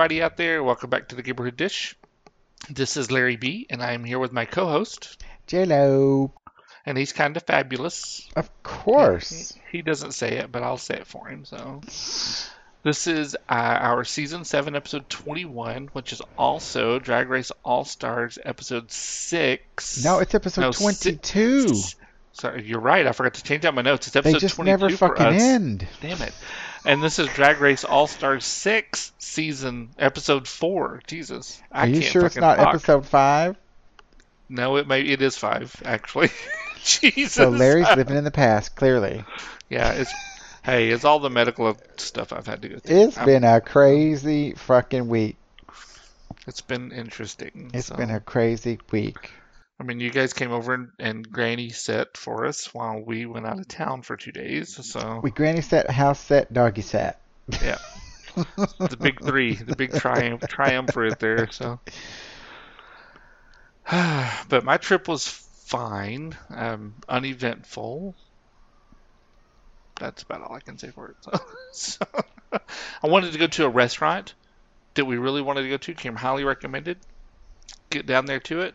everybody out there. Welcome back to the Gayborhood Dish. This is Larry B, and I am here with my co-host, J-Lo. and he's kind of fabulous. Of course. He, he doesn't say it, but I'll say it for him. So, this is uh, our season seven, episode twenty-one, which is also Drag Race All Stars, episode six. No, it's episode No, si- 22. Sorry, you're right. I forgot to change out my notes. It's They just 22 never fucking end. Damn it. And this is Drag Race All Stars 6 season episode 4. Jesus. I Are you sure it's not talk. episode 5? No, it may it is 5 actually. Jesus. So Larry's living in the past, clearly. Yeah, it's Hey, it's all the medical stuff I've had to go through. It's I'm- been a crazy fucking week. It's been interesting. It's so. been a crazy week. I mean, you guys came over and, and Granny set for us while we went out of town for 2 days. So, We granny set, house set, doggy set. yeah. the big 3, the big triumph triumvirate there, so but my trip was fine, um, uneventful. That's about all I can say for it. So I wanted to go to a restaurant that we really wanted to go to. Came highly recommended. Get down there to it,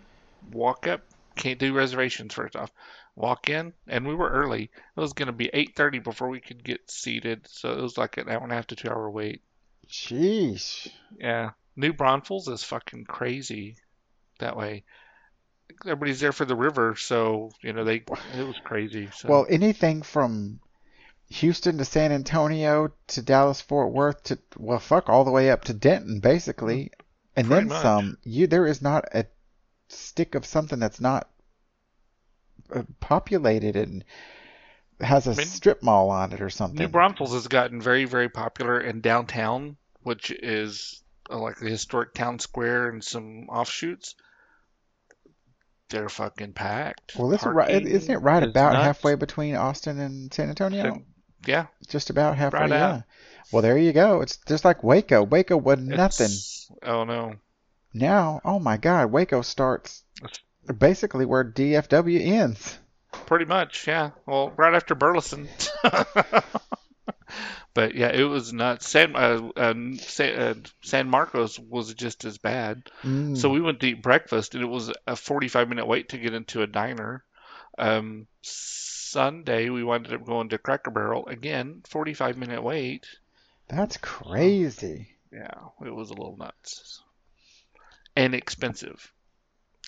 walk up. Can't do reservations first off. Walk in, and we were early. It was going to be 8:30 before we could get seated, so it was like an hour and a half to two hour wait. Jeez. Yeah, New Braunfels is fucking crazy that way. Everybody's there for the river, so you know they it was crazy. So. Well, anything from Houston to San Antonio to Dallas Fort Worth to well fuck all the way up to Denton basically. Mm-hmm. And Pretty then much. some. You there is not a stick of something that's not uh, populated and has a mean, strip mall on it or something. New Braunfels has gotten very very popular in downtown, which is uh, like the historic town square and some offshoots. They're fucking packed. Well, it's right, isn't it right about nuts. halfway between Austin and San Antonio? Yeah, Just about halfway, Right yeah. out. Well, there you go. It's just like Waco. Waco was nothing. it's- Oh no. Now, oh my God, Waco starts basically where DFW ends. Pretty much, yeah. Well, right after Burleson. but yeah, it was nuts. San uh, uh, San, uh, San Marcos was just as bad. Mm. So we went to eat breakfast, and it was a 45 minute wait to get into a diner. Um, Sunday we wound up going to Cracker Barrel again, 45 minute wait. That's crazy. Yeah, it was a little nuts and expensive.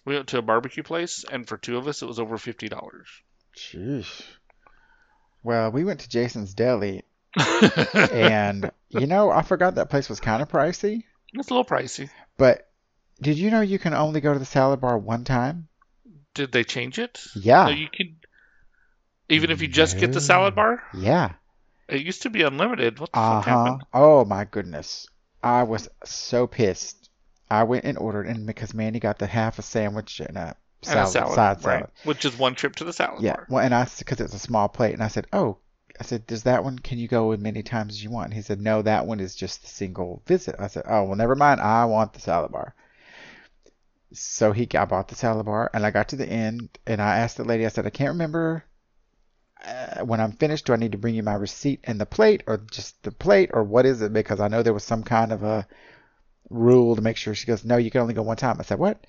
We went to a barbecue place, and for two of us, it was over fifty dollars. Sheesh. Well, we went to Jason's Deli, and you know, I forgot that place was kind of pricey. It's a little pricey. But did you know you can only go to the salad bar one time? Did they change it? Yeah. No, you can. Even if you just get the salad bar, Yeah. it used to be unlimited. What the Uh fuck happened? Oh my goodness. I was so pissed. I went and ordered, and because Mandy got the half a sandwich and a a salad, salad, side right? Which is one trip to the salad Yeah. bar. Well, and I because it's a small plate, and I said, "Oh," I said, "Does that one? Can you go as many times as you want?" And he said, "No, that one is just the single visit." I said, "Oh, well, never mind. I want the salad bar." So he, I bought the salad bar, and I got to the end, and I asked the lady. I said, "I can't remember." Uh, when I'm finished, do I need to bring you my receipt and the plate, or just the plate, or what is it? Because I know there was some kind of a rule to make sure. She goes, "No, you can only go one time." I said, "What?"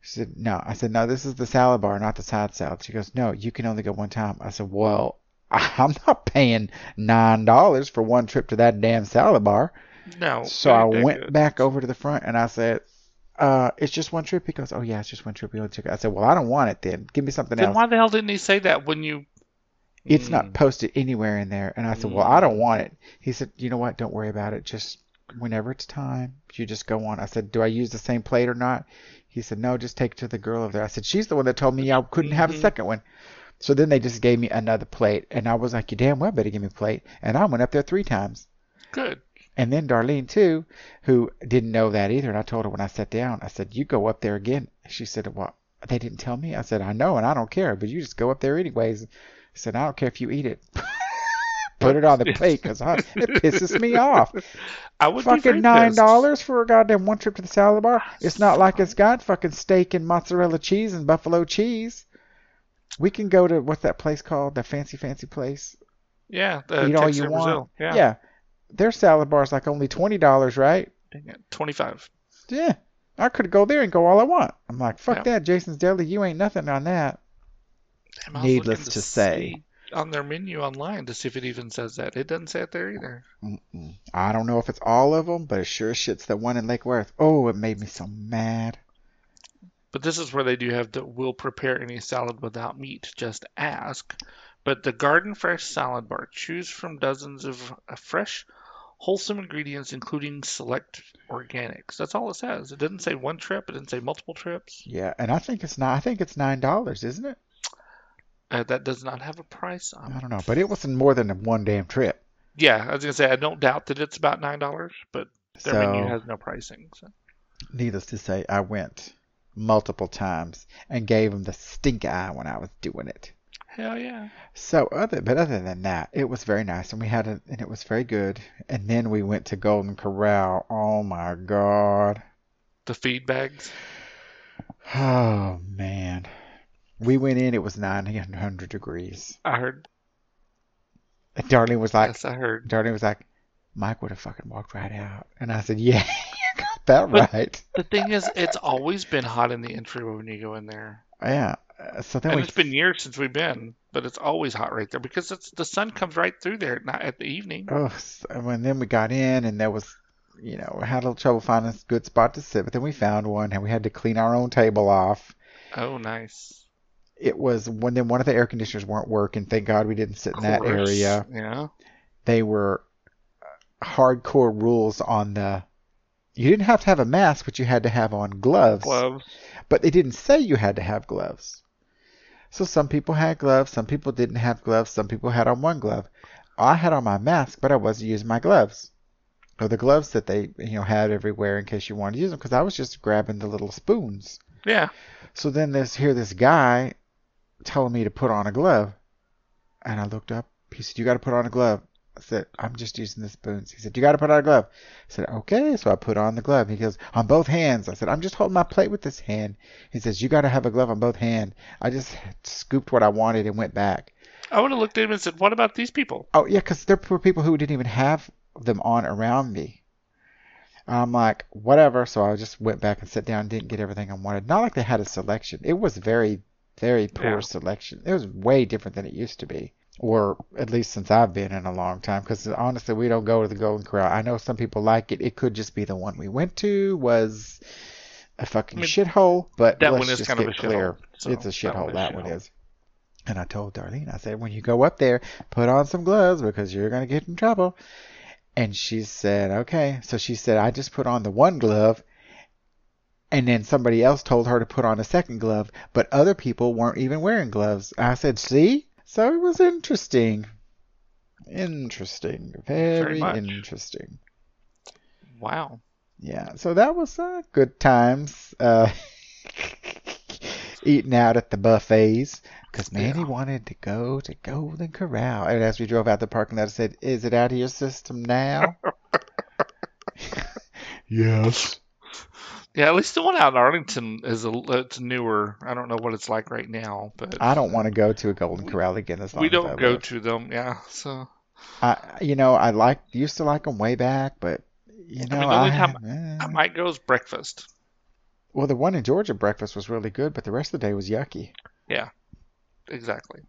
She said, no. I said, no, this is the salad bar, not the side salad. She goes, no, you can only go one time. I said, well, I'm not paying $9 for one trip to that damn salad bar. No. So I went good. back over to the front and I said, uh, it's just one trip. He goes, oh, yeah, it's just one trip. We only took it. I said, well, I don't want it then. Give me something else. Then else. why the hell didn't he say that when you? It's Mm. not posted anywhere in there. And I said, well, I don't want it. He said, you know what? Don't worry about it. Just whenever it's time, you just go on. I said, do I use the same plate or not? He said, no, just take it to the girl over there. I said, she's the one that told me I couldn't have a Mhm. second one. So then they just gave me another plate. And I was like, you damn well better give me a plate. And I went up there three times. Good. And then Darlene too, who didn't know that either. And I told her when I sat down, I said, "You go up there again." She said, "Well, they didn't tell me." I said, "I know, and I don't care, but you just go up there anyways." I said, "I don't care if you eat it. Put it on the plate, cause I, it pisses me off. I would Fucking nine dollars for a goddamn one trip to the salad bar. It's not like it's got fucking steak and mozzarella cheese and buffalo cheese. We can go to what's that place called? That fancy, fancy place. Yeah, the Eat all Texas you want. Yeah. Yeah. Their salad bar is like only twenty dollars, right? 25. Yeah, I could go there and go all I want. I'm like, fuck Yep. that, Jason's Deli. You ain't nothing on that. Damn, I was Needless looking to say. On their menu online to see if it even says that. It doesn't say it there either. Mm-mm. I don't know if it's all of them, but it sure as shit's the one in Lake Worth. Oh, it made me so mad. But this is where they do have the will prepare any salad without meat. Just ask. But the Garden Fresh salad bar. Choose from dozens of uh, fresh, wholesome ingredients, including select organics. That's all it says. It didn't say one trip. It didn't say multiple trips. Yeah, and I think it's not. I think it's nine dollars, isn't it? Uh, that does not have a price on I don't know, but it wasn't more than a one damn trip. Yeah, I was gonna say I don't doubt that it's about nine dollars, but their menu has no pricing. So. needless to say, I went multiple times and gave them the stink eye when I was doing it. Hell yeah. So other, but other than that, it was very nice, and we had a, and it was very good. And then we went to Golden Corral. Oh my God. The feed bags. Oh man. We went in, it was 900 degrees. I heard. And Darlene was like, yes, I heard. Darlene was like, Mike would have fucking walked right out. And I said, yeah, you got that But- right. The thing is, it's always been hot in the entryway when you go in there. Yeah. Uh, So then And we, it's been years since we've been, but it's always hot right there because it's the sun comes right through there at night at the evening. oh, so- and then we got in and there was, you know, we had a little trouble finding a good spot to sit, but then we found one and we had to clean our own table off. Oh, nice. It was when then one of the air conditioners weren't working. Thank God we didn't sit in that area. Yeah. They were hardcore rules on the. You didn't have to have a mask, but you had to have on gloves. Gloves. But they didn't say you had to have gloves. So some people had gloves, some people didn't have gloves, some people had on one glove. I had on my mask, but I wasn't using my gloves. Or the gloves that they, you know, had everywhere in case you wanted to use them, because I was just grabbing the little spoons. Yeah. So then there's here this guy telling me to put on a glove, and I looked up. He said, "You got to put on a glove." I said, "I'm just using the spoons." He said, "You got to put on a glove." I said, "Okay." So I put on the glove. He goes, "On both hands." I said, "I'm just holding my plate with this hand." He says, "You got to have a glove on both hands." I just scooped what I wanted and went back. I would have looked at him and said, "What about these people?" Oh yeah, because there were people who didn't even have them on around me. I'm like, whatever. So I just went back and sat down didn't get everything I wanted. Not like they had a selection. It was very, very poor Yeah. selection. It was way different than it used to be. Or at least since I've been in a long time. Because honestly, we don't go to the Golden Corral. I know some people like it. It could just be the one we went to was a fucking I mean, shithole. But that let's one is just kind of a clear. shithole, so it's a that one shithole. That one is. And I told Darlene, I said, when you go up there, put on some gloves because you're going to get in trouble. And she said, okay. So she said, I just put on the one glove. And then somebody else told her to put on a second glove, but other people weren't even wearing gloves. I said, see? So it was interesting. Interesting. Very Very interesting. Wow. Yeah, so that was uh, good times. Uh, eating out at the buffets because Manny Yeah. wanted to go to Golden Corral. And as we drove out the parking lot, I said, "Is it out of your system now?" yes. Yeah, at least the one out in Arlington is a it's newer. I don't know what it's like right now, but I don't want to go to a Golden Corral again as long we as I don't go live. to them. Yeah, so I, you know, I like used to like them way back, but you know, mean, the only I- time eh. I might go is breakfast. well, the one in Georgia breakfast was really good, but the rest of the day was yucky. Yeah, exactly.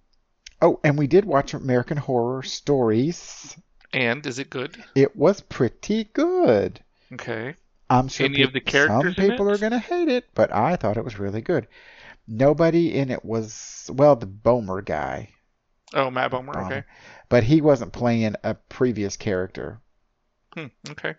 Oh, and we did watch American Horror Stories. And is it good? It was pretty good. Okay. I'm sure Any of the characters some people are going to hate it, but I thought it was really good. Nobody in it was, well, the Bomer guy, Oh, Matt Bomer. Bomer. Okay. but he wasn't playing a previous character. Hmm, okay.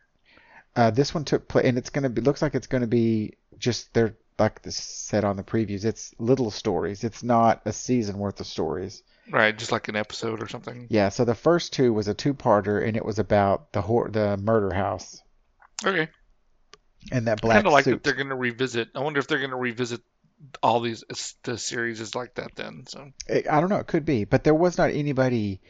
Uh, this one took place, and it's going to be, looks like it's going to be just, they're like this said on the previews, it's little stories. It's not a season worth of stories. Right, just like an episode or something. Yeah, so the first two was a two-parter, and it was about the hor- the murder house Okay. And that black Kind of like suit. that they're going to revisit. I wonder if they're going to revisit all these the series is like that then. So I I don't know. It could be, but there was not anybody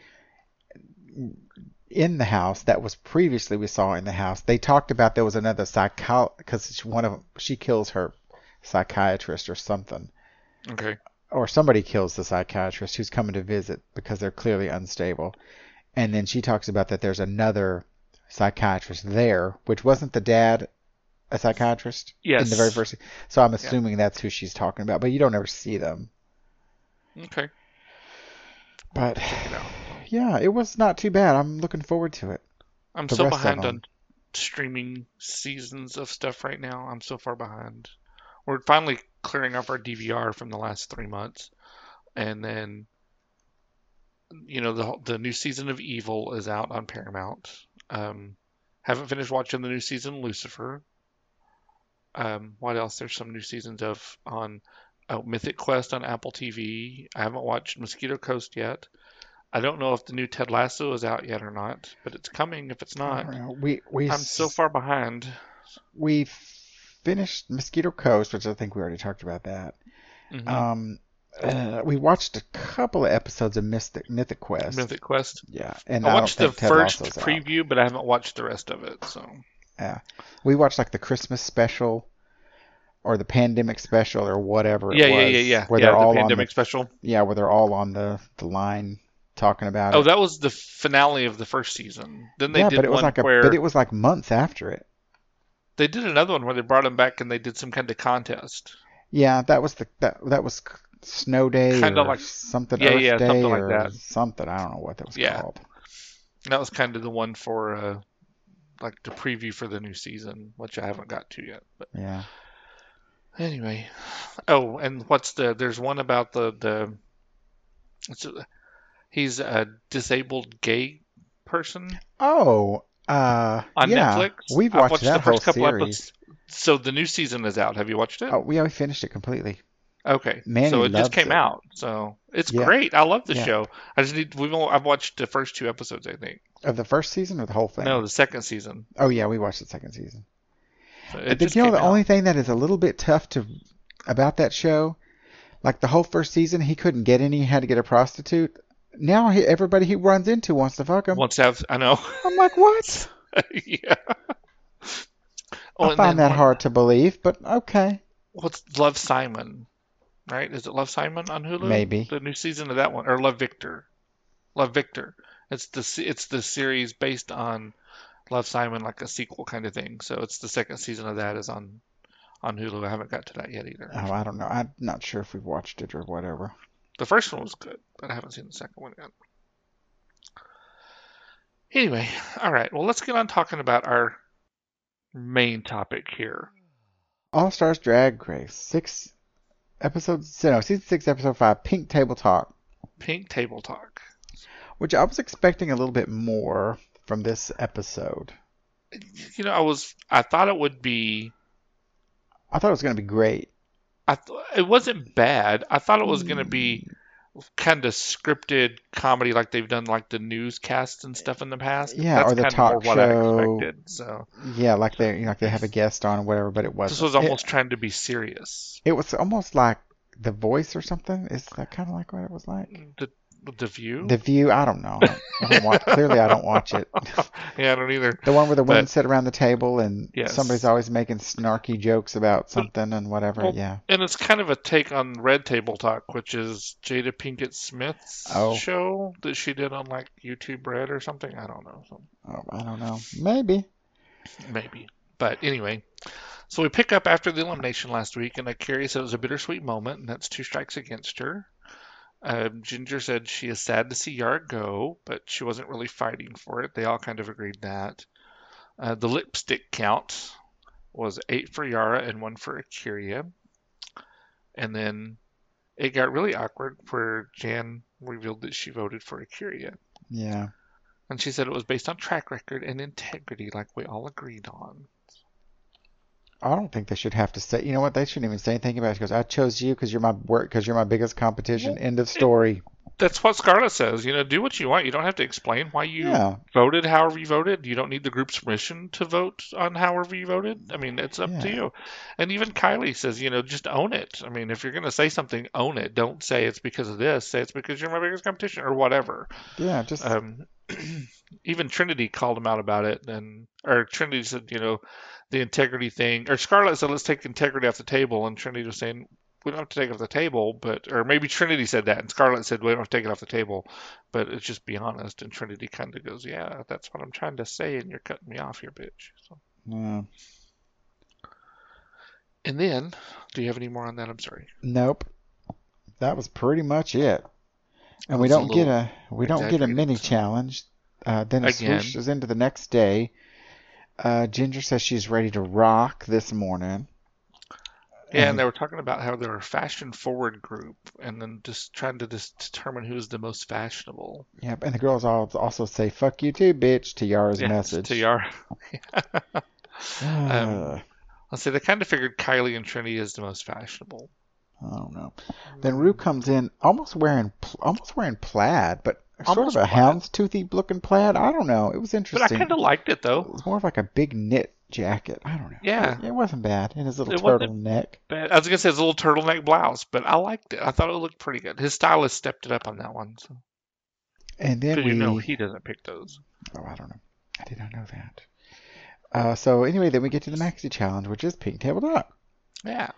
in the house that was previously we saw in the house. They talked about there was another psycho because one of them she kills her psychiatrist or something, okay. or somebody kills the psychiatrist who's coming to visit because they're clearly unstable. And then she talks about that there's another psychiatrist there, which wasn't the dad a psychiatrist Yes. in the very first. So I'm assuming that's who she's talking about, but you don't ever see them. Okay. But it yeah, it was not too bad. I'm looking forward to it. I'm The so behind on streaming seasons of stuff right now. I'm so far behind. We're finally clearing off our DVR from the last three months, and then, you know, the the new season of Evil is out on Paramount. Um, haven't finished watching the new season Lucifer. Um, what else? There's some new seasons of on oh, Mythic Quest on Apple TV. I haven't watched Mosquito Coast yet. I don't know if the new Ted Lasso is out yet or not, but it's coming if it's not. we we I'm so far behind. we finished Mosquito Coast, which I think we already talked about that. Mhm. Um, uh, we watched a couple of episodes of Mystic Mythic Quest. Mythic Quest. Yeah, and I I, watched the first Lasso's out. preview, but I haven't watched the rest of it. So We watched like the Christmas special or the pandemic special or whatever. Yeah, yeah, was, yeah, yeah. Where yeah, they're the all on pandemic the special. yeah, where they're all on the the line talking about it. Oh, it. that was the finale of the first season. Then they yeah, did but it was one like a where but it was like months after it. they did another one where they brought him back and they did some kind of contest. Yeah, that was the that that was Snow Day Kinda like- something yeah, Earth yeah, something like that. something. I don't know what that was Yeah. called. And that was kind of the one for uh, like to preview for the new season, which I haven't got to yet. But Yeah. anyway, oh, and what's the? There's one about the the. It's a, he's a disabled gay person Oh, uh, on yeah. Netflix. We've watched, watched that the first whole couple series. episodes. So the new season is out. Have you watched it? Oh, we already finished it completely. Okay. Manny so it just came it. out. So it's Yeah. great. I love the Yeah. show. I just need we've only, I've watched the first two episodes, I think. Of the first season or the whole thing? No, the second season. Oh yeah, we watched the second season. So I think you know the out. only thing that is a little bit tough to about that show, like the whole first season, he couldn't get any. He had to get a prostitute. Now he, everybody he runs into wants to fuck him. Once have I know. I'm like, what? yeah. Oh, I find that one- hard to believe, but okay. What's Love Simon? Right? Is it Love Simon on Hulu? Maybe. the new season of that one, or Love Victor. Love Victor. It's the it's the series based on Love Simon, like a sequel kind of thing. So it's the second season of that is on on Hulu. I haven't got to that yet either. Oh, I don't know. I'm not sure if we've watched it or whatever. The first one was good, but I haven't seen the second one yet. Anyway, all right. Well, let's get on talking about our main topic here. All Stars Drag Race six episodes. No, season six, episode five, Pink Table Talk. Pink Table Talk. which I was expecting a little bit more from this episode. You know, I was I thought it would be. I thought it was going to be great. I th- it wasn't bad. I thought it was going to be hmm. Kind of scripted comedy like they've done like the newscasts and stuff in the past. Yeah, That's or the talk show. what I expected. So Yeah, like they, you know, like they have a guest on or whatever, but it wasn't. this was almost trying to be serious. It, it was almost like The Voice or something. Is that kind of like what it was like? The the view. The View. I don't know. I don't watch, clearly, I don't watch it. yeah, I don't either. The one where the women But- sit around the table and Yes. somebody's always making snarky jokes about something and whatever. Well, yeah. And it's kind of a take on Red Table Talk, which is Jada Pinkett Smith's Oh. show that she did on like YouTube Red or something. I don't know. So Oh, I don't know. Maybe. maybe. But anyway, so we pick up after the elimination last week, and Akira said it was a bittersweet moment, and that's two strikes against her. Um, Ginger said she is sad to see Yara go, but she wasn't really fighting for it. They all kind of agreed that. Uh, the lipstick count was eight for Yara and one for Akira. And then it got really awkward where Jan revealed that she voted for Akira. Yeah. And she said it was based on track record and integrity, like we all agreed on. I don't think they should have to say. You know what? They shouldn't even say anything about it. She goes, "I chose you because you're my work because you're my biggest competition." Well, End of story. That's what Scarlett says. You know, do what you want. You don't have to explain why you Yeah. voted however you voted. You don't need the group's permission to vote on however you voted. I mean, it's up to you. And even Kylie says, you know, just own it. I mean, if you're going to say something, own it. Don't say it's because of this. Say it's because you're my biggest competition or whatever. Yeah. Just Um, even Trinity called him out about it, and or Trinity said, you know, the integrity thing. Or Scarlett said, let's take integrity off the table, and Trinity was saying, we don't have to take it off the table, but or maybe Trinity said that, and Scarlett said we don't have to take it off the table, but it's just be honest. And Trinity kind of goes, yeah, that's what I'm trying to say, and you're cutting me off here, bitch. So. Uh, And then, do you have any more on that? I'm sorry. nope. That was pretty much it. And we don't get a we don't get a mini challenge. Uh, then it swooshes into the next day. Uh, Ginger says she's ready to rock this morning. Yeah, And- they were talking about how they're a fashion forward group, and then just trying to just determine who's the most fashionable. Yep, and the girls all also say "fuck you too, bitch" to Yara's Yeah, message. To Yara. Um, Let's say they kind of figured Kylie and Trinity is the most fashionable. I don't know. Then Ru comes in almost wearing almost wearing plaid, but sort of a houndstoothy looking plaid. I don't know. It was interesting. But I kind of liked it though. It was more of like a big knit jacket. I don't know. Yeah. It, it wasn't bad. And his little It turtleneck. But I was gonna say it's a little turtleneck blouse, but I liked it. I thought it looked pretty good. His stylist stepped it up on that one, so And then we you know he doesn't pick those. Oh, I don't know. I did not know that. Uh, so anyway, then we get to the Maxi Challenge, which is Pink Table Talk. Yeah.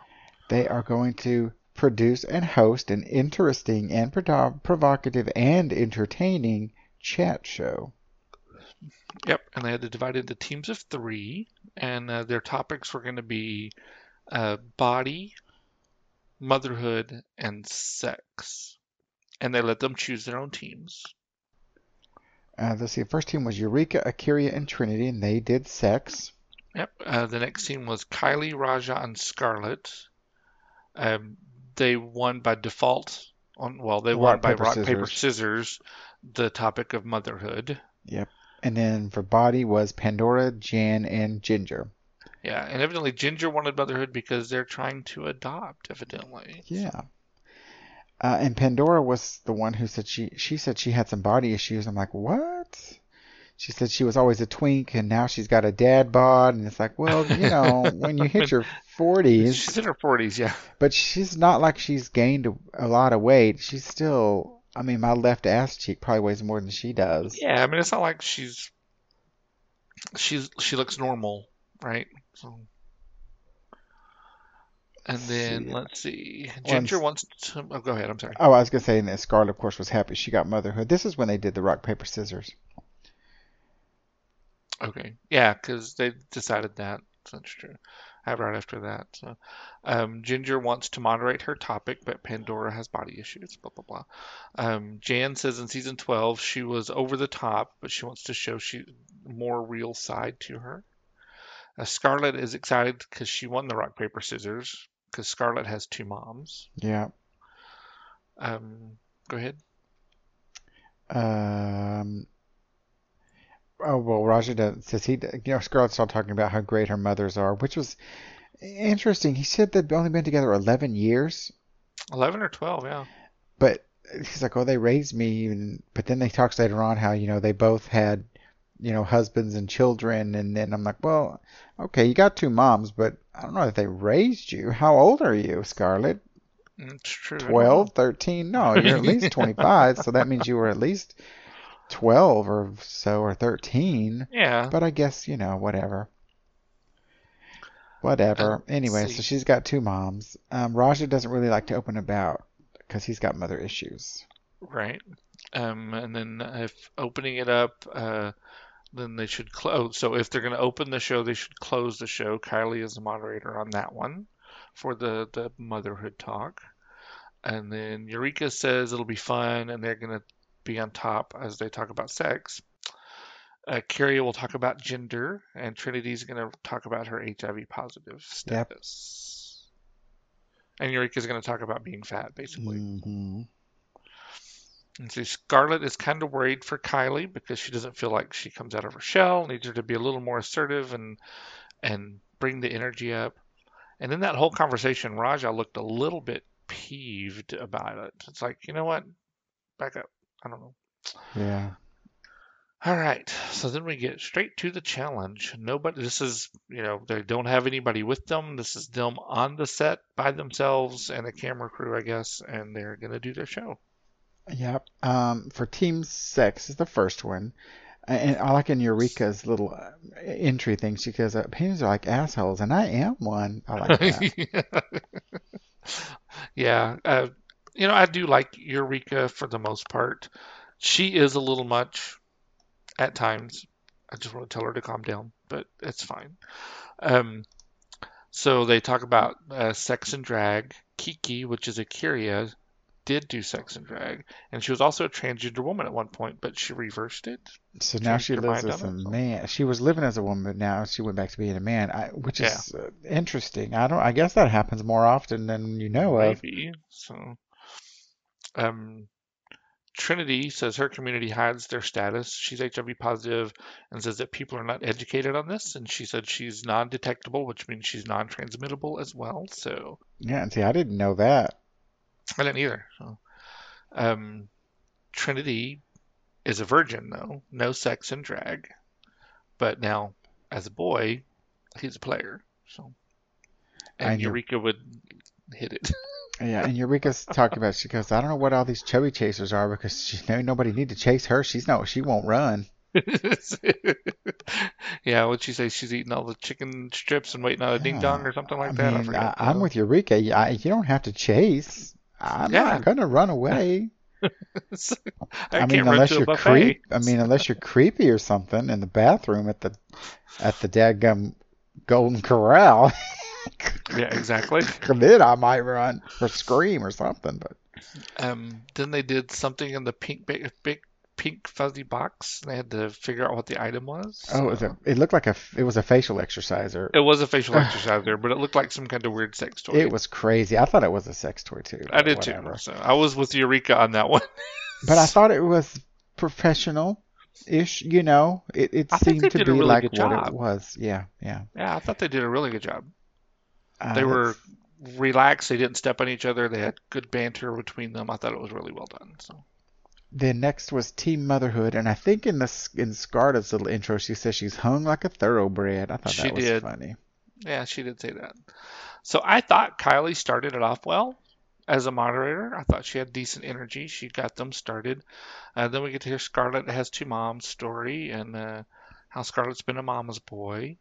They are going to produce and host an interesting and provocative and entertaining chat show. Yep, and they had to divide into teams of three, and uh, their topics were going to be uh, body, motherhood, and sex. And they let them choose their own teams. Uh, let's see. The first team was Eureka, Akira, and Trinity, and they did sex. Yep. Uh, the next team was Kylie, Raja, and Scarlett. Um, they won by default. On well, they won Rock, by paper, rock paper scissors. scissors. The topic of motherhood. Yep. And then for body was Pandora, Jan, and Ginger. Yeah, and evidently Ginger wanted motherhood because they're trying to adopt. Evidently. Yeah. Uh, and Pandora was the one who said she she said she had some body issues. I'm like, what? She said she was always a twink and now she's got a dad bod, and it's like, well, you know, when you hit your 40s, She's in her forties. Yeah. but she's not like she's gained a, a lot of weight. She's still, I mean, my left ass cheek probably weighs more than she does. Yeah, I mean, it's not like she's she's she looks normal, right? So, and then see. let's see, Ginger I'm- wants to. Oh, go ahead. I'm sorry. Oh, I was gonna say that Scarlett, of course, was happy she got motherhood. This is when they did the rock paper scissors. Okay, yeah, because they decided that. That's true. Right after that, so um, Ginger wants to moderate her topic, but Pandora has body issues. Blah blah blah. Um, Jan says in season 12 she was over the top, but she wants to show she more real side to her. Uh, Scarlett is excited because she won the rock paper scissors because Scarlett has two moms. Yeah. Um, go ahead. Um. Oh well, does, says he. You know, Scarlett's all talking about how great her mothers are, which was interesting. He said they've only been together 11 years, 11 or 12, yeah. but he's like, oh, they raised me. And, but then they talks later on how you know they both had, you know, husbands and children, and then I'm like, well, okay, you got two moms, but I don't know if they raised you. How old are you, Scarlett? Mm, It's true. I 12, 13? No, you're at least 25, so that means you were at least 12 or so or 13. Yeah. But I guess, you know, whatever. Whatever. Uh, anyway, see. so she's got two moms. Um, Raja doesn't really like to open about because he's got mother issues. Right. Um, and then if opening it up, uh, then they should close. So if they're going to open the show, they should close the show. Kylie is the moderator on that one for the, the motherhood talk. And then Eureka says it'll be fun and they're going to be on top as they talk about sex. Uh, Carrie will talk about gender, and Trinity's going to talk about her HIV positive Yep. status. And Eureka's going to talk about being fat, basically. hmm And see, Scarlett is kind of worried for Kylie because she doesn't feel like she comes out of her shell. Needs her to be a little more assertive and and bring the energy up. And in that whole conversation, Raja looked a little bit peeved about it. It's like, you know what? Back up. I don't know. Yeah. All right. So then we get straight to the challenge. Nobody. This is you know they don't have anybody with them. This is them on the set by themselves and a camera crew, I guess, and they're gonna do their show. Yep. Um, for Team Six is the first one. And I like in Eureka's little uh, entry thing. She goes, uh, "Opinions are like assholes," and I am one. I like that. Yeah, uh, you know, I do like Eureka for the most part. She is a little much at times. I just want to tell her to calm down, but it's fine. Um, so they talk about uh, sex and drag. Kiki, which is Akira, did do sex and drag, and she was also a transgender woman at one point, but she reversed it. So now she lives as a it, man. She was living as a woman, but now she went back to being a man, I, which is uh, interesting. I don't. I guess that happens more often than you know of. Maybe. So, um, Trinity says her community hides their status. She's HIV positive and says that people are not educated on this. And she said she's non-detectable, which means she's non-transmittable as well. So Yeah, and see, I didn't know that. I didn't either. So, um, Trinity is a virgin though, no sex and drag. But now, as a boy, he's a player. So, And Eureka would hit it. Yeah, and Eureka's talking about. She goes, I don't know what all these chubby chasers are because she nobody need to chase her. She's no, she won't run. yeah, what'd she say? She's eating all the chicken strips and waiting on a ding dong or something like I that. Mean. I, am with Eureka. I, you don't have to chase. I'm Yeah. not gonna run away. I, I, mean, unless you're creep. I mean, unless you're creepy or something in the bathroom at the at the dadgum Golden Corral. Yeah, exactly. then I might run or scream or something. But Um, then they did something in the pink, big, big pink fuzzy box. And They had to figure out what the item was. oh, it, was a, it looked like a it was a facial exerciser. It was a facial exerciser, but it looked like some kind of weird sex toy. It was crazy. I thought it was a sex toy too. I did whatever. too. So I was with Eureka on that one. But I thought it was professional ish, you know. It it I seemed to be really like what job. it was. Yeah, yeah. Yeah, I thought they did a really good job. Uh, They were relaxed. They didn't step on each other. They had good banter between them. I thought it was really well done. So Then next was Team Motherhood, and I think in the in Scarlett's little intro, she says she's hung like a thoroughbred. I thought She that was did. funny. yeah, she did say that. So I thought Kylie started it off well as a moderator. I thought she had decent energy. She got them started. Uh, then we get to hear Scarlett has two moms story and uh, how Scarlett's been a mama's boy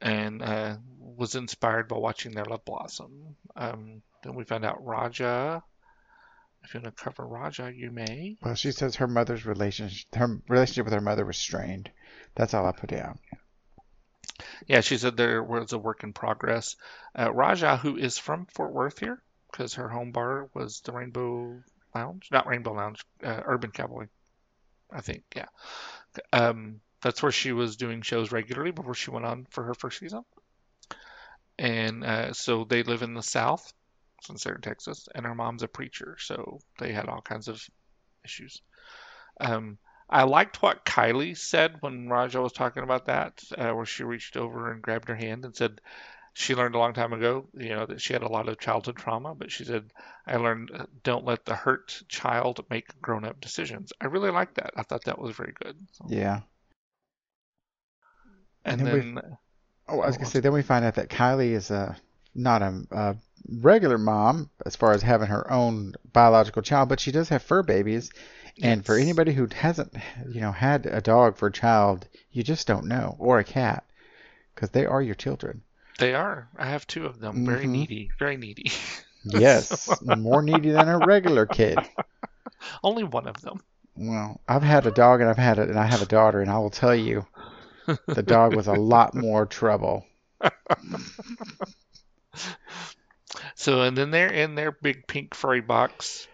and uh, was inspired by watching their love blossom. Um, then we found out Raja. If you want to cover Raja, you may. Well, she says her mother's relationship, her relationship with her mother was strained. That's all I put down. Yeah, she said there was a work in progress. Uh, Raja, who is from Fort Worth here, because her home bar was the Rainbow Lounge, not Rainbow Lounge, uh, Urban Cowboy, I think. Yeah, um, that's where she was doing shows regularly before she went on for her first season. And uh, so they live in the South, since they're in Texas, and her mom's a preacher, so they had all kinds of issues. Um, I liked what Kylie said when Raja was talking about that, uh, where she reached over and grabbed her hand and said she learned a long time ago, you know, that she had a lot of childhood trauma, but she said, I learned uh, don't let the hurt child make grown up decisions. I really liked that. I thought that was very good. So- Yeah. And, And then then, Oh, I was Oh, gonna say. Then we find out that Kylie is a not a, a regular mom as far as having her own biological child, but she does have fur babies. And for anybody who hasn't, you know, had a dog for a child, you just don't know, or a cat, because they are your children. they are. I have two of them. Very Mhm. needy. Very needy. Yes, more needy than a regular kid. Only one of them. Well, I've had a dog and I've had it, and I have a daughter, and I will tell you, the dog was a lot more trouble. So, and then they're in their big pink furry box.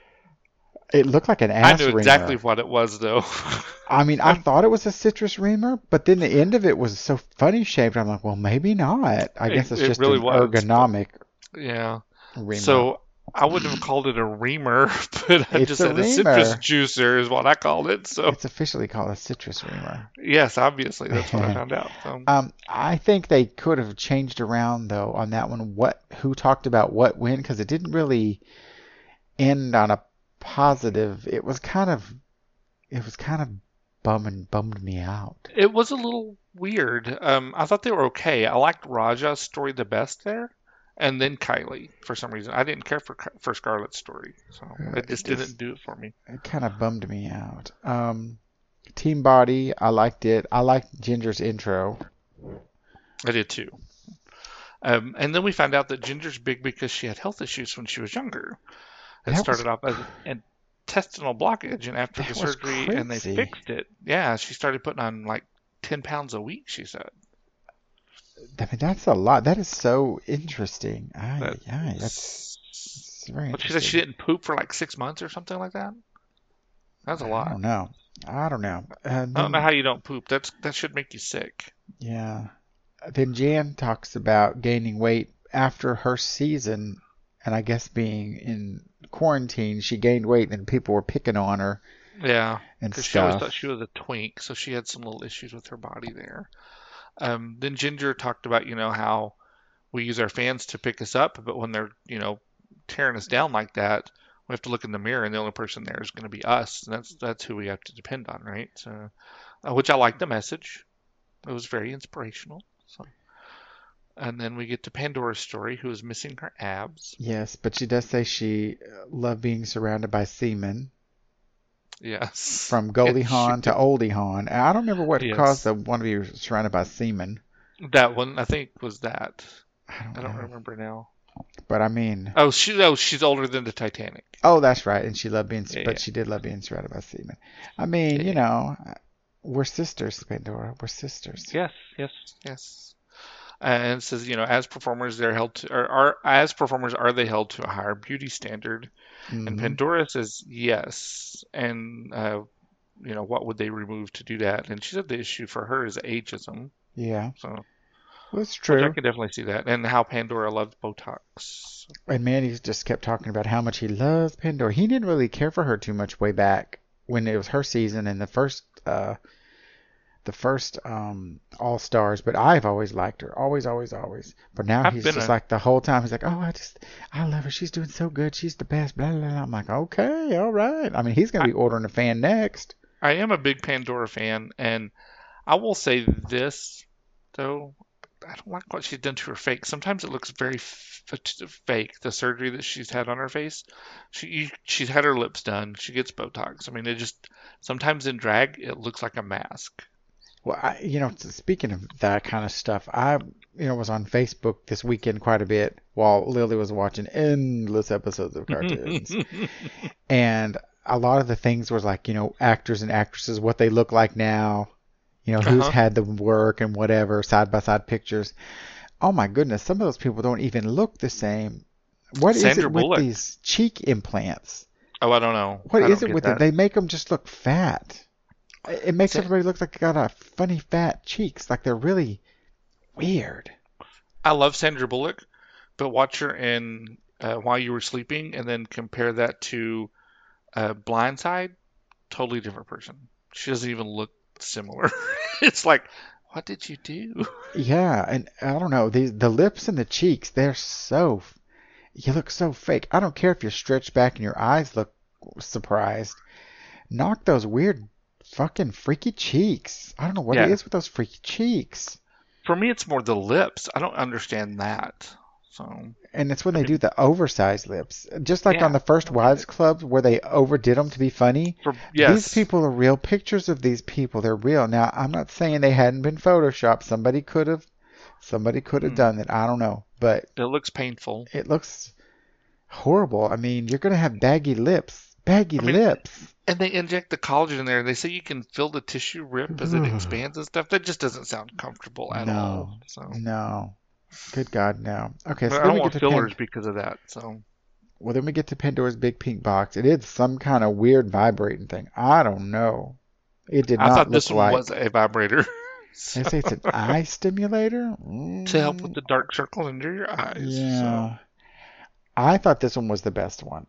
It looked like an I ass knew reamer. exactly what it was, though. I mean, I thought it was a citrus reamer, but then the end of it was so funny shaped. I'm like, well, maybe not. I It- guess it's it just really an was. ergonomic yeah. reamer. So I wouldn't have called it a reamer, but I It's just a said a citrus juicer is what I called it. So it's officially called a citrus reamer. yes, obviously that's what I found out. So, Um, I think they could have changed around though on that one. What who talked about what when because it didn't really end on a positive. It was kind of it was kind of bumming bummed me out. it was a little weird. Um, I thought they were okay. I liked Raja's story the best there, and then Kylie for some reason. I didn't care for for Scarlett's story, so it just it didn't do it for me. It kind of bummed me out. Um, Team Body, I liked it. I liked Ginger's intro. I did too. Um, and then we found out that Ginger's big because she had health issues when she was younger. It That started was- off as an intestinal blockage, and after That the surgery, and they fixed it. Yeah, she started putting on like ten pounds a week. She said. I mean, that's a lot. That is so interesting. Aye, That- aye, that's, that's very But she said she didn't poop for like six months or something like that. That's a lot. I don't know. I don't know. Uh, I don't know how you don't poop. That's that should make you sick. Yeah. Then Jan talks about gaining weight after her season, and I guess being in quarantine, she gained weight and people were picking on her Yeah, and because she always thought she was a twink, so she had some little issues with her body there. Um, then Ginger talked about you know how we use our fans to pick us up, but when they're you know tearing us down like that, we have to look in the mirror, and the only person there is going to be us, and that's that's who we have to depend on, right? So, uh, which I like the message. It was very inspirational. So, and then we get to Pandora's story, who is missing her abs. Yes, but she does say she uh, loved being surrounded by semen Yes. from Goldie Hawn to. Oldie Hawn. I don't remember what Yes. caused the one to be surrounded by semen. That one, I think, was that. I don't, I don't remember now. But I mean, Oh, she, oh, she's older than the Titanic. oh, that's right. And she loved being, Yeah, but yeah. she did love being surrounded by semen. I mean, Yeah, you know, we're sisters, Pandora. We're sisters. Yes, yes, yes. And it says, you know, as performers, they're held to, or are as performers, are they held to a higher beauty standard? And Mhm. Pandora says yes. And uh, you know, what would they remove to do that? And she said the issue for her is ageism. Yeah, So it's which I true. can definitely see that, and how Pandora loves Botox. And Manny just kept talking about how much he loves Pandora. He didn't really care for her too much way back when it was her season and the first uh the first um All Stars, but I've always liked her. Always, always, always. But now I've he's just a- like the whole time he's like, Oh, I just I love her. She's doing so good. She's the best. Blah blah blah. I'm like, Okay, all right. I mean he's gonna be ordering a fan next. I am a big Pandora fan, and I will say this though, I don't like what she's done to her face. Sometimes it looks very f- fake. The surgery that she's had on her face, she she's had her lips done. She gets Botox. I mean, it just sometimes in drag it looks like a mask. Well, I, you know, speaking of that kind of stuff, I, you know, was on Facebook this weekend quite a bit while Lily was watching endless episodes of cartoons. and a lot of the things was like, you know, actors and actresses, what they look like now, you know, who's Uh-huh. had the work and whatever, side by side pictures. Oh my goodness, some of those people don't even look the same. What is Sandra it with Bullock. these cheek implants? Oh, I don't know. What I is it with that. it? They make them just look fat. It makes everybody look like they got a funny fat cheeks, like they're really weird. I love Sandra Bullock, but watch her in uh, While You Were Sleeping, and then compare that to uh, Blindside. Totally different person. She doesn't even look similar. it's like, what did you do? Yeah, and I don't know, the the lips and the cheeks, they're so you look so fake. I don't care if you're stretched back and your eyes look surprised. Knock those weird fucking freaky cheeks. I don't know what it Yeah. is with those freaky cheeks. For me, it's more the lips. I don't understand that. So And it's when they do the oversized lips. Just like Yeah. on the first Wives Club where they overdid them to be funny. for yes, These people are real pictures of these people. They're real. Now, I'm not saying they hadn't been photoshopped. Somebody could have somebody could have Hmm. done it. I don't know, but it looks painful. it looks horrible. I mean, you're going to have baggy lips. Baggy I mean, lips. And they inject the collagen in there. They say you can feel the tissue rip as it expands and stuff. That just doesn't sound comfortable at No. all. So No. Good God, no. Okay, so but I don't we want get to Pan- fillers because of that. So well, then we get to Pandora's big pink box. It is some kind of weird vibrating thing. I don't know. It did I not I thought this one like. was a vibrator. They say it's an eye stimulator to help with Mm, the dark circles under your eyes. Yeah. I thought this one was the best one.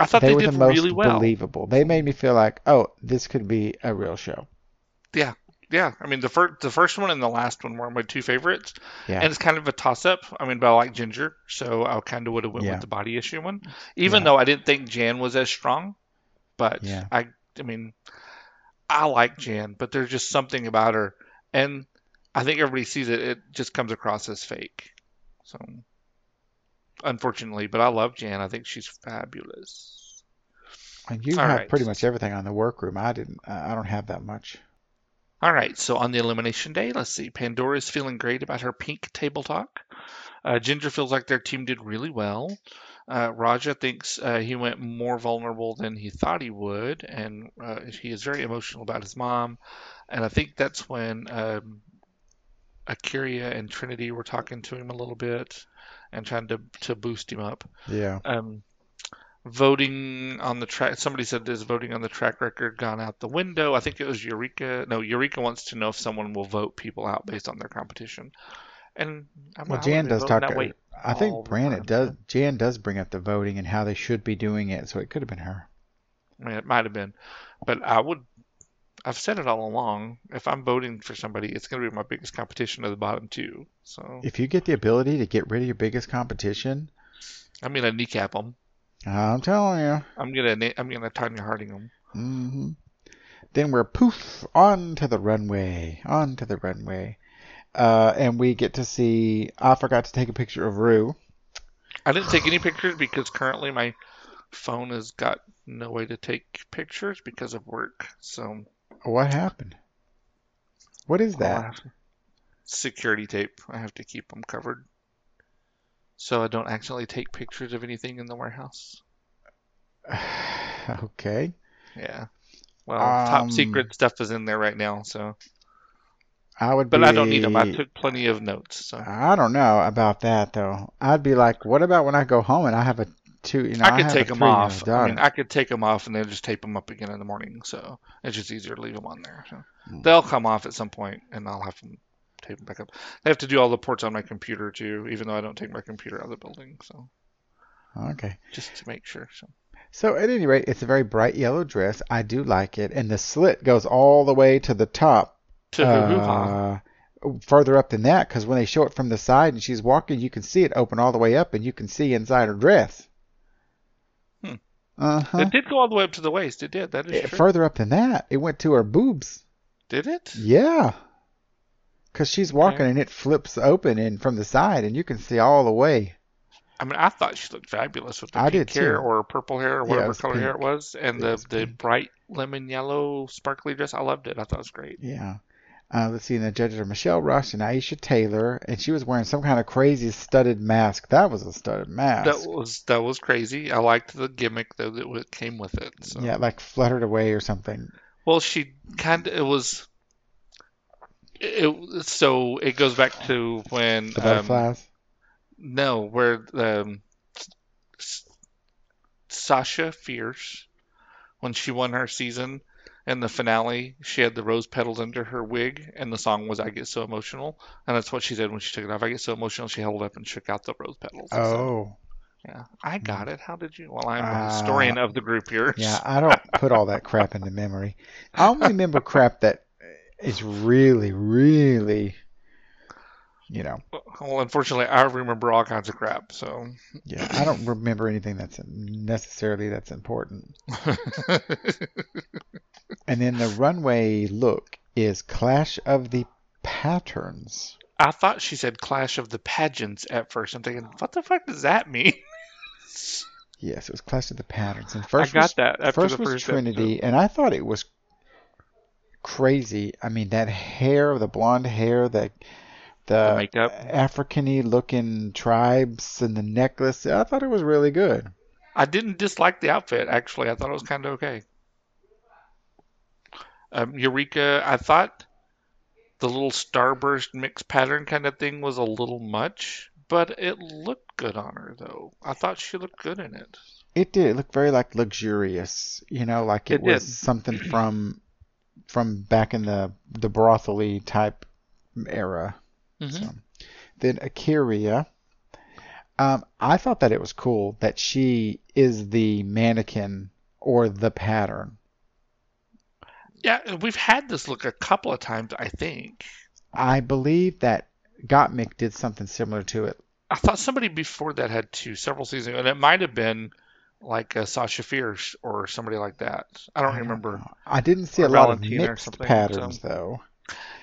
I thought they, they, were did the most really well. believable. They made me feel like, oh, this could be a real show. Yeah, yeah, I mean the first the first one and the last one were my two favorites, Yeah. and it's kind of a toss up. I mean, but I like Ginger, so I kind of would have went Yeah. with the body issue one, even Yeah. though I didn't think Jan was as strong. But Yeah. I, I mean, I like Jan, but there's just something about her, and I think everybody sees it. It just comes across as fake. So, unfortunately, but I love Jan. I think she's fabulous. And you All have right. pretty much everything on the workroom. I didn't. I don't have that much. All right, so on the elimination day, let's see. Pandora's feeling great about her pink table talk. Uh, Ginger feels like their team did really well. Uh, Raja thinks uh, he went more vulnerable than he thought he would, and uh, he is very emotional about his mom. And I think that's when um, Akira and Trinity were talking to him a little bit and trying to to boost him up. Yeah. Um, voting on the track. Somebody said there's voting on the track record gone out the window. I think it was Eureka. No, Eureka wants to know if someone will vote people out based on their competition. And I'm Well, Jan does talk. that way I think Brandon does. Jan does bring up the voting and how they should be doing it, so it could have been her. I mean, it might have been, but I would. I've said it all along. If I'm voting for somebody, it's going to be my biggest competition of the bottom two. So If you get the ability to get rid of your biggest competition, I'm going to kneecap them. I'm telling you. I'm going to I'm going to Tonya Harding them. Mm-hmm. Then we're poof on to the runway, on to the runway, uh, and we get to see. I forgot to take a picture of Ru. I didn't take any pictures because currently my phone has got no way to take pictures because of work. So What happened? What is that? have to- security tape. I have to keep them covered so I don't accidentally take pictures of anything in the warehouse. okay. Yeah. Well, top Um, secret stuff is in there right now. So, I would but be. I don't need them. I took plenty of notes. So I don't know about that though. I'd be like, what about when I go home and I have a two? You know, I could have take them off. I mean, I could take them off and then just tape them up again in the morning. So it's just easier to leave them on there. So Hmm. they'll come off at some point, and I'll have them tape them back up. I have to do all the ports on my computer too, even though I don't take my computer out of the building. So Okay. just to make sure. So So at any rate, it's a very bright yellow dress. I do like it, and the slit goes all the way to the top. to uh, further up than that, because when they show it from the side and she's walking, you can see it open all the way up, and you can see inside her dress. Hmm. Uh huh. It did go all the way up to the waist. It did. That is true. Further up than that, it went to her boobs. Did it? Yeah. Because she's walking and it flips open and from the side, and you can see all the way. I mean, I thought she looked fabulous with the I pink hair too. or purple hair or whatever was color hair it was, and It the the pink. bright lemon yellow sparkly dress. I loved it. I thought it was great. Yeah. Uh, let's see, and the judges are Michelle Rush and Aisha Tyler, and she was wearing some kind of crazy studded mask. That was a studded mask. That was that was crazy. I liked the gimmick though that came with it. So. Yeah, like fluttered away or something. Well, she kind of it was. It, so it goes back to when The um, butterflies. no, where um, S- Sasha Fierce, when she won her season in the finale, she had the rose petals under her wig, and the song was "I Get So Emotional," and that's what she said when she took it off. I get so emotional. She held it up and shook out the rose petals. So, oh, yeah, I got it. How did you? Well, I'm a Uh, historian of the group here. yeah. I don't put all that crap into memory. I only remember crap that is really, really, you know. Well, unfortunately, I remember all kinds of crap. So. Yeah, I don't remember anything that's necessarily that's important. And then the runway look is Clash of the Patterns. I thought she said Clash of the Pageants at first. I'm thinking, what the fuck does that mean? Yes, it was Clash of the Patterns. And first I got was, that after first the was first Trinity, and I thought it was crazy. I mean, that hair, the blonde hair, the the, The. African-y looking tribes, and the necklace. I thought it was really good. I didn't dislike the outfit, actually. I thought it was kind of okay. Um, Eureka, I thought the little starburst mixed pattern kind of thing was a little much, but it looked good on her, though. I thought she looked good in it. It did. It looked very like luxurious. You know, like it, It was did. something from from back in the the brothely type era. Mhm. So, then Akira. Um, I thought that it was cool that she is the mannequin or the pattern. Yeah, we've had this look a couple of times, I think. I believe that Gottmik did something similar to it. I thought somebody before that had two several seasons ago, and it might have been like uh, Sasha Fierce or somebody like that. I don't remember. know. I didn't see Or a lot Valentina of mixed patterns so- though.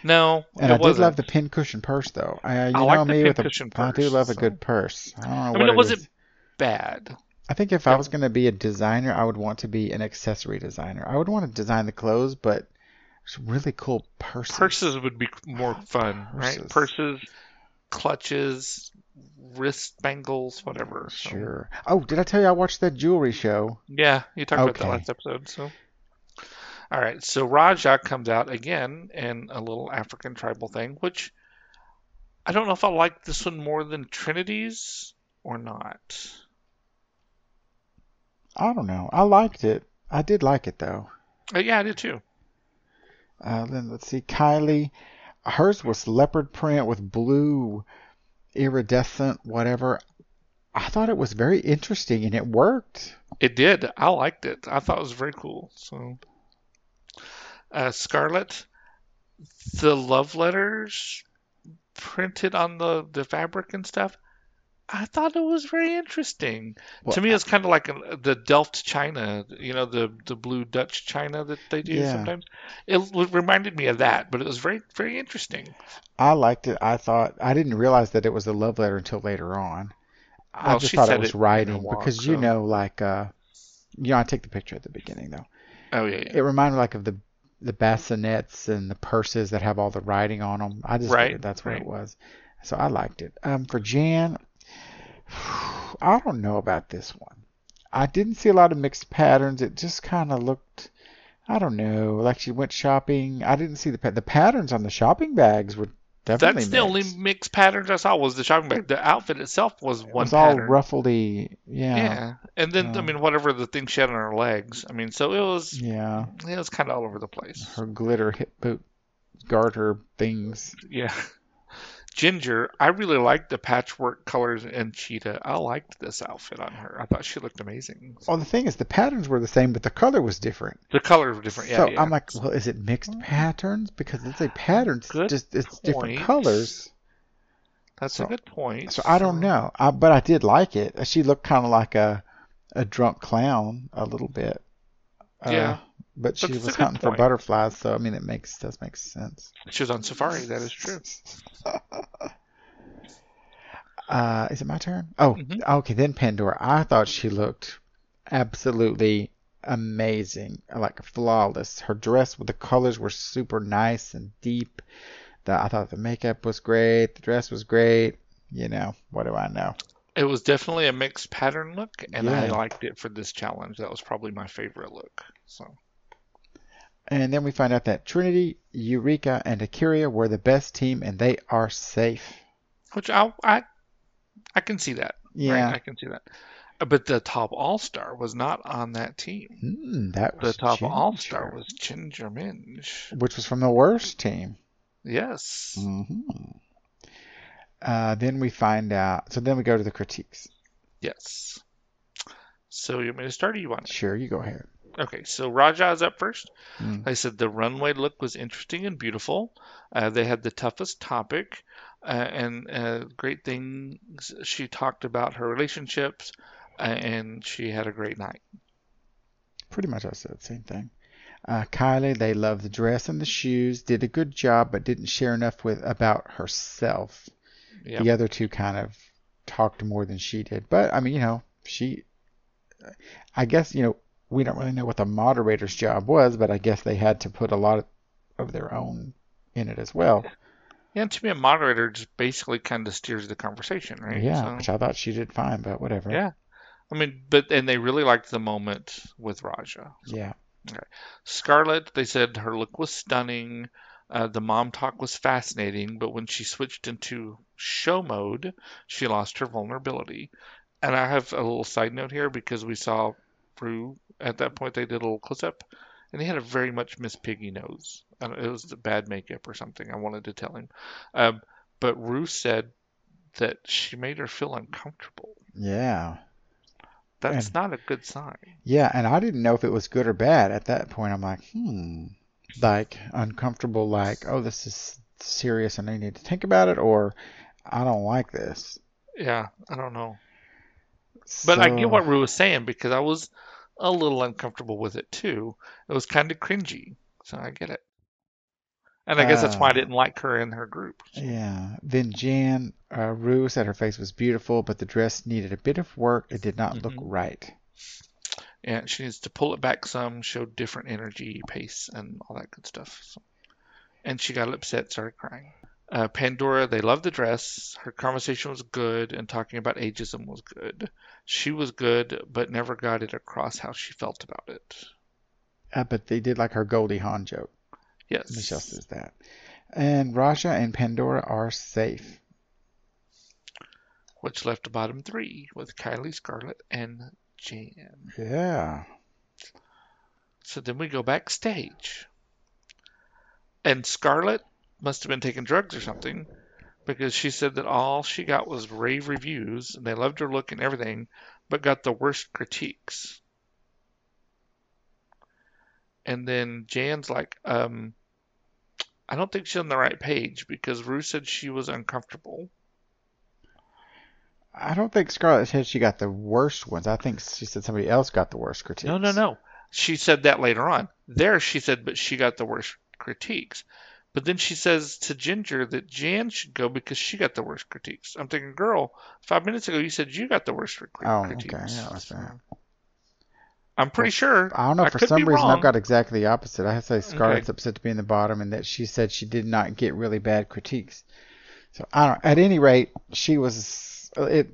No, And I did wasn't. love the pincushion purse though. I, you I know like me with a, pincushion I do purse, love a good purse. I don't know I what mean, it it wasn't bad. I think if I was going to be a designer, I would want to be an accessory designer. I would want to design the clothes, but it's really cool purses. Purses would be more fun, right? Purses. Purses, clutches, wrist bangles, whatever. So, Sure. Oh, did I tell you I watched that jewelry show? Yeah, you talked about that last episode. So, all right. So Raja comes out again in a little African tribal thing, which I don't know if I like this one more than Trinity's or not. I don't know. I liked it. I did like it though. Uh, yeah, I did too. Uh, then let's see, Kylie. Hers was leopard print with blue iridescent whatever. I thought it was very interesting and it worked. It did. I liked it. I thought it was very cool. So, uh, Scarlet, the love letters printed on the the fabric and stuff. I thought it was very interesting. Well, to me, it's kind of like a, the Delft china, you know, the the blue Dutch china that they do Yeah. sometimes. It reminded me of that, but it was very very interesting. I liked it. I thought I didn't realize that it was a love letter until later on. I just thought it was it writing walk, because you know, like, uh, you know, I take the picture at the beginning though. Oh yeah, yeah. It reminded me like of the the bassinets and the purses that have all the writing on them. I just Right, that's what right. it was. So I liked it. Um, for Jan, I don't know about this one. I didn't see a lot of mixed patterns. It just kind of looked, I don't know, like she went shopping. I didn't see the pa- the patterns on the shopping bags were definitely That's the only mixed. mixed patterns I saw was the shopping bag. The outfit itself was It one was all pattern. ruffledy. Yeah. Yeah, and then I Um, mean whatever the thing she had on her legs. I mean, so it was Yeah. it was kind of all over the place. Her glitter hip boot garter things. Yeah. Ginger, I really liked the patchwork colors in Cheetah. I liked this outfit on her. I thought she looked amazing. Well, the thing is, the patterns were the same, but the color was different. The colors were different. Yeah, so yeah. I'm like, well, is it mixed patterns? Because it's a patterns, Good just it's different colors. That's so- a good point. So I don't know. I, but I did like it. She looked kind of like a a drunk clown a little bit. Uh, Yeah. But she That's was hunting for butterflies, so I mean, it makes does make sense. She was on safari. That is true. Uh, is it my turn? Oh, Mhm. okay. Then Pandora. I thought she looked absolutely amazing, like flawless. Her dress with the colors were super nice and deep. The, I thought the makeup was great. The dress was great. You know, what do I know? It was definitely a mixed pattern look, and I liked it for this challenge. That was probably my favorite look. So And then we find out that Trinity, Eureka, and Akira were the best team, and they are safe. which I I I can see that. Yeah, Right? I can see that. Uh, But the top all star was not on that team. Hmm, that The top all star was Ginger Minge. which was from the worst team. Yes. hmm Uh, then we find out. So then we go to the critiques. Yes. So you want me to start or you want Sure, you go ahead. Okay, so Raja is up first. Mm. I said the runway look was interesting and beautiful. Uh, they had the toughest topic, uh, and uh, great things. She talked about her relationships, uh, and she had a great night. Pretty much I said the same thing. Uh, Kylie, they loved the dress and the shoes, did a good job, but didn't share enough with about herself. Yeah, The other two kind of talked more than she did. But I mean, you know, she. I guess you know we don't really know what the moderator's job was, but I guess they had to put a lot of their own in it as well. yeah. And to me, a moderator just basically kind of steers the conversation, right? Yeah, So, which I thought she did fine, but whatever. yeah. I mean, but and they really liked the moment with Raja. Yeah. Okay. Scarlett, they said her look was stunning. Uh, the mom talk was fascinating, but when she switched into show mode, she lost her vulnerability. And I have a little side note here because we saw At that point. They did a little close up, and he had a very much Miss Piggy nose. I It was the bad makeup or something. I wanted to tell him, um, but Ru said that she made her feel uncomfortable. Yeah. That's And- not a good sign. Yeah, and I didn't know if it was good or bad. At that point, I'm like, hmm, like uncomfortable, like, oh, this is serious and I need to think about it, or I don't like this. Yeah, I don't know. But I So- get what Ru was saying because I was a little uncomfortable with it too. It was kind of cringy, so I get it. And I guess that's why I Uh, didn't like her in her group. Yeah. Then Jan, uh, Ru said her face was beautiful, but the dress needed a bit of work. It did not look Mhm. right. and she needs to pull it back some, show different energy, pace, and all that good stuff. So, and she got upset, started crying. Uh, Pandora, they loved the dress. Her conversation was good, and talking about ageism was good. She was good, but never got it across how she felt about it. Uh, but they did like her Goldie Hawn joke. Yes. Michelle says that. And Raja and Pandora are safe. Which left the bottom three with Kylie, Scarlett, and Jan. Yeah. So then we go backstage. And Scarlett must have been taking drugs or something because she said that all she got was rave reviews and they loved her look and everything, but got the worst critiques. And then Jan's like, um, I don't think she's on the right page because Ru said she was uncomfortable. I don't think Scarlett said she got the worst ones. I think she said somebody else got the worst critiques. No, no, no. She said that later on. There, she said, but she got the worst critiques. But then she says to Ginger that Jan should go because she got the worst critiques. I'm thinking, girl, five minutes ago you said you got the worst cri- Oh, critiques. okay. Yeah, that's. I'm pretty sure. I don't know. I for some reason, wrong. I've got exactly the opposite. I say Scarlett's upset to be in the bottom, and that she said she did not get really bad critiques. So I don't. At any rate, she was. It.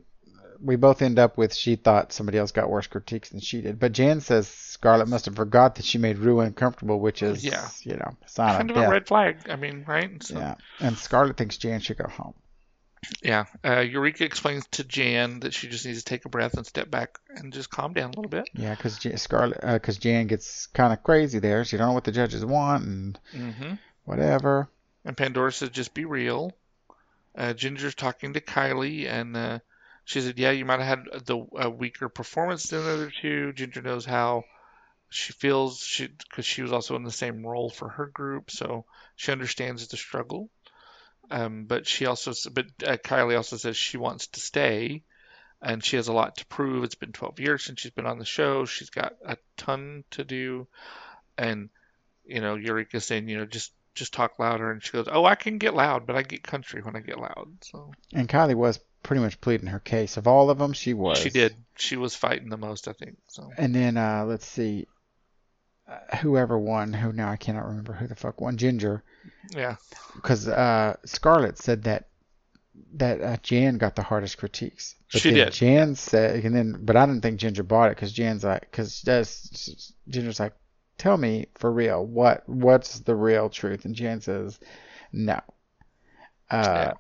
We both end up with she thought somebody else got worse critiques than she did. But Jan says Scarlett must have forgot that she made Ru uncomfortable, which is, Yeah. you know, sign kind of of a red flag. I mean, right? So, Yeah. And Scarlett thinks Jan should go home. yeah. Uh, Eureka explains to Jan that she just needs to take a breath and step back and just calm down a little bit. Yeah, because Scarlett, because Jan gets kind of crazy there. She don't know what the judges want and hmm whatever. And Pandora says, just be real. Uh, Ginger's talking to Kylie, and uh, she said, yeah, you might have had the a weaker performance than the other two. Ginger knows how she feels she because she was also in the same role for her group, so she understands the struggle. Um, but she also, but uh, Kylie also says she wants to stay, and she has a lot to prove. It's been 12 years since she's been on the show. She's got a ton to do, and you know, Eureka's saying, you know, just just talk louder, and she goes, oh, I can get loud, but I get country when I get loud. So And Kylie was pretty much pleading her case. Of all of them, she was. she did. She was fighting the most, I think. So And then uh, let's see, uh, whoever won, who now I cannot remember who the fuck won, Ginger, yeah, because uh, Scarlett said that that uh, Jan got the hardest critiques. But She did. Jan said, and then, but I didn't think Ginger bought it because Jan's like, because Ginger's like, tell me for real, what what's the real truth? And Jan says, no. Uh, Yeah.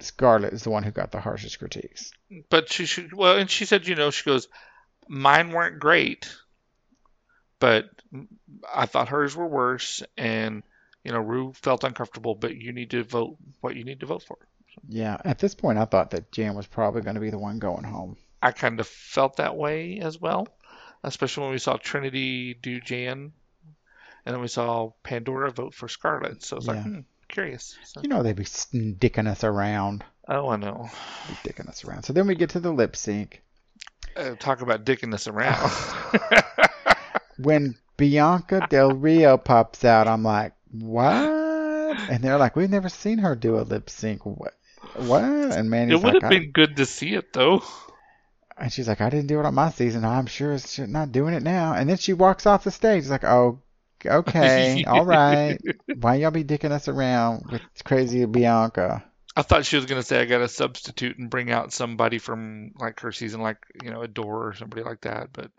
Scarlett is the one who got the harshest critiques. but she should. Well, and she said, you know, she goes, mine weren't great, but I thought hers were worse, and you know, Ru felt uncomfortable, but you need to vote what you need to vote for. Yeah, at this point, I thought that Jan was probably going to be the one going home. I kind of felt that way as well, especially when we saw Trinity do Jan, and then we saw Pandora vote for Scarlet. So it's like, hmm, curious. So, You know, they'd be dicking us around. oh, I know. Be dicking us around. So then we get to the lip sync. Uh, talk about dicking us around. When Bianca Del Rio pops out, I'm like, what? And they're like, we've never seen her do a lip sync. What? What? And Manny's it would like, have been good to see it though. and she's like, I didn't do it on my season. I'm sure she's not doing it now. And then she walks off the stage. It's like, oh, okay, all right. Why y'all be dicking us around with crazy Bianca? I thought she was gonna say I got to substitute and bring out somebody from like her season, like you know Adore or somebody like that. But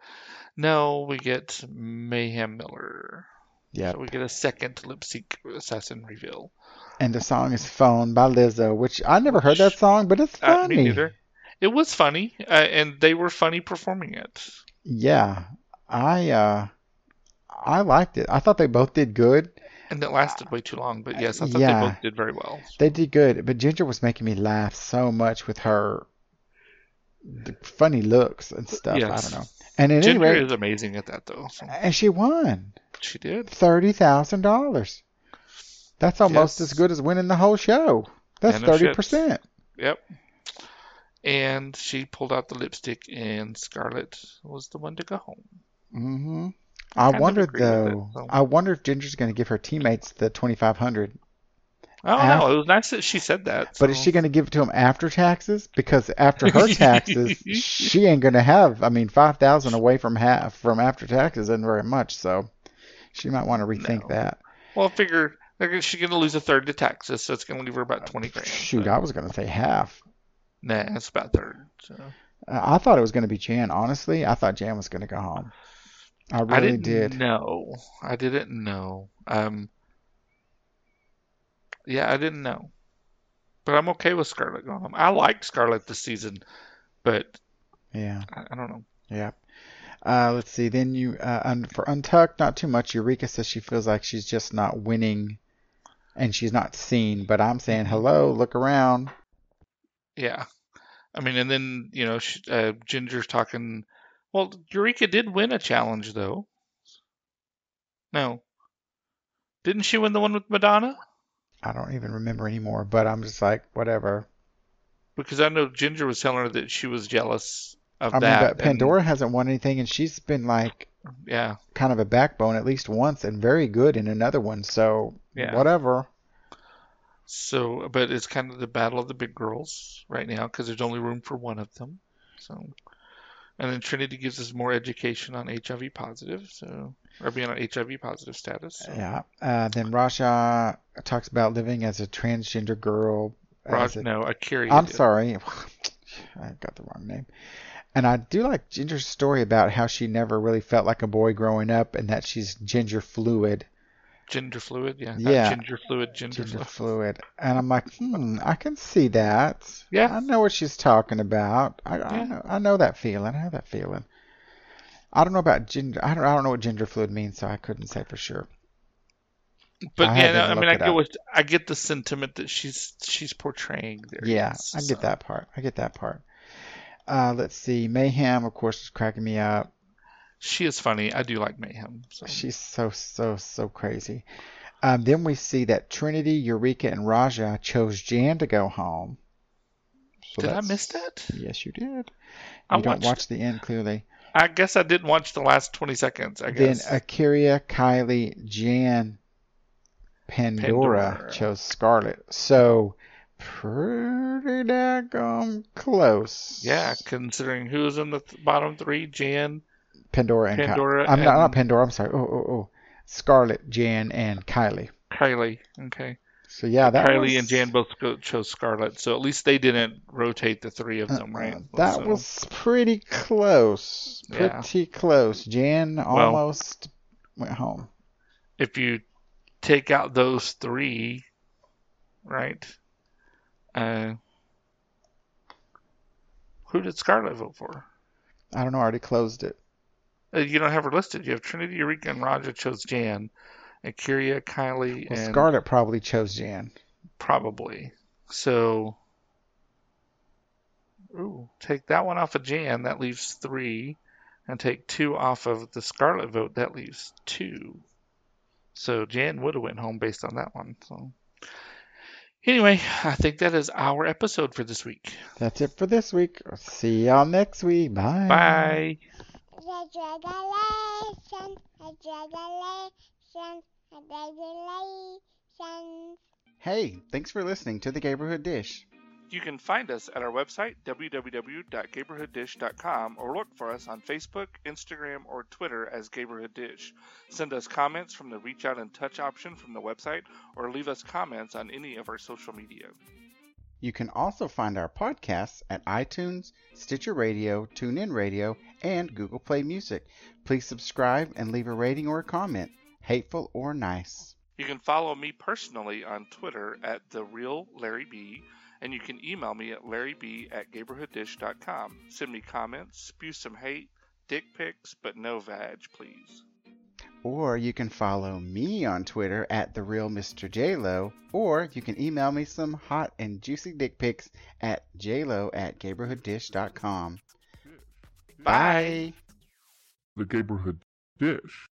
no, we get Mayhem Miller. Yeah. So we get a second lip sync assassin reveal. And the song is Phone by Lizzo, which I never heard that song, but it's Uh, funny. me neither. It was funny, uh, and they were funny performing it. Yeah, I uh, I liked it. I thought they both did good. And it lasted way too long, but yes, I thought Yeah. they both did very well. They did good, but Ginger was making me laugh so much with her funny looks and stuff. I don't know. And at any Ginger rate, is amazing at that, though. So and she won she did. thirty thousand dollars. That's almost Yes. as good as winning the whole show. That's thirty percent. Yep. And she pulled out the lipstick, and Scarlett was the one to go home. Mm-hmm. I wonder it, though. so. I wonder if Ginger's going to give her teammates the twenty five hundred. I don't know. It was nice that she said that. But is she going to give it to him after taxes? Because after her taxes, she ain't going to have. I mean, five thousand away from half from after taxes isn't very much. So she might want to rethink No. that. Well, I figure she's going to lose a third to taxes, so it's going to leave her about 20 grand. Shoot, I was going to say half. Nah, it's about third. So. I thought it was going to be Jan. Honestly, I thought Jan was going to go home. I I didn't did. know. I didn't know. Um, yeah, I didn't know. But I'm okay with Scarlett going home. I like Scarlett this season, but Yeah. I, I don't know. Yeah. Uh, let's see. Then you uh, un- for Untucked, not too much. Eureka says she feels like she's just not winning, and she's not seen. But I'm saying, hello, look around. Yeah. I mean, and then, you know, sh uh, Ginger's talking. Well, Eureka did win a challenge, though. No. Didn't she win the one with Madonna? I don't even remember anymore. But I'm just like, whatever. Because I know Ginger was telling her that she was jealous of I mean, that. but and- Pandora hasn't won anything, and she's been like yeah. kind of a backbone at least once, and very good in another one. So Yeah. whatever. So, but it's kind of the battle of the big girls right now because there's only room for one of them. So, and then Trinity gives us more education on HIV positive, so or being on HIV positive status. So. Yeah. Uh, then Raja talks about living as a transgender girl. Raj, a- no, Akira. I'm did. sorry. I got the wrong name. And I do like Ginger's story about how she never really felt like a boy growing up and that she's ginger fluid. Gender fluid, yeah. Yeah. Ginger fluid, ginger, Ginger fluid. fluid. And I'm like, hmm, I can see that. Yeah. I know what she's talking about. I, I, know, I know that feeling. I have that feeling. I don't know about ginger. I don't, I don't know what ginger fluid means, so I couldn't say for sure. But I yeah, no, I mean, I get what I get the sentiment that she's she's portraying there. Yeah, yes, I so. get that part. I get that part. Uh, let's see. Mayhem, of course, is cracking me up. She is funny. I do like Mayhem. So. She's so so so crazy. Um, then we see that Trinity, Eureka, and Raja chose Jan to go home. So Did I miss that? Yes, you did. I You don't watch the end clearly. I guess I didn't watch the last 20 seconds. I Then guess. Akira, Kylie, Jan, Pandora, Pandora. chose Scarlet. So pretty daggone close. Yeah, considering who's in the th- bottom three, Jan. Pandora and Ky- Pandora I'm not, not Pandora. I'm sorry. Oh, oh, oh. Scarlet, Jan, and Kylie. Kylie. Okay. So yeah, that Kylie was, and Jan both chose Scarlet, so at least they didn't rotate the three of them, uh, right? That So, was pretty close. Yeah. Pretty close. Jan almost went home. if you take out those three, right? Uh, who did Scarlet vote for? I don't know. I already closed it. Uh, you don't have her listed. You have Trinity, Eureka, and Raja chose Jan, and Kyria, Kylie, Well, and Scarlet probably chose Jan. probably. So, ooh, take that one off of Jan. That leaves three, and take two off of the Scarlet vote. That leaves two. So Jan would have went home based on that one. So, anyway, I think that is our episode for this week. That's it for this week. See y'all next week. Bye. Bye. Hey, thanks for listening to the Gayborhood Dish. You can find us at our website, www.gayborhooddish.com, or look for us on Facebook, Instagram, or Twitter as Gayborhood Dish. Send us comments from the Reach Out and Touch option from the website, or leave us comments on any of our social media. You can also find our podcasts at iTunes, Stitcher Radio, TuneIn Radio, and Google Play Music. Please subscribe and leave a rating or a comment, hateful or nice. You can follow me personally on Twitter at the real Larry B, and you can email me at larryb at gayborhooddish.com. Send me comments, spew some hate, dick pics, but no vag, please. Or you can follow me on Twitter at the real Mr. JLo, or you can email me some hot and juicy dick pics at jlo at. Bye. The Gayborhood Dish.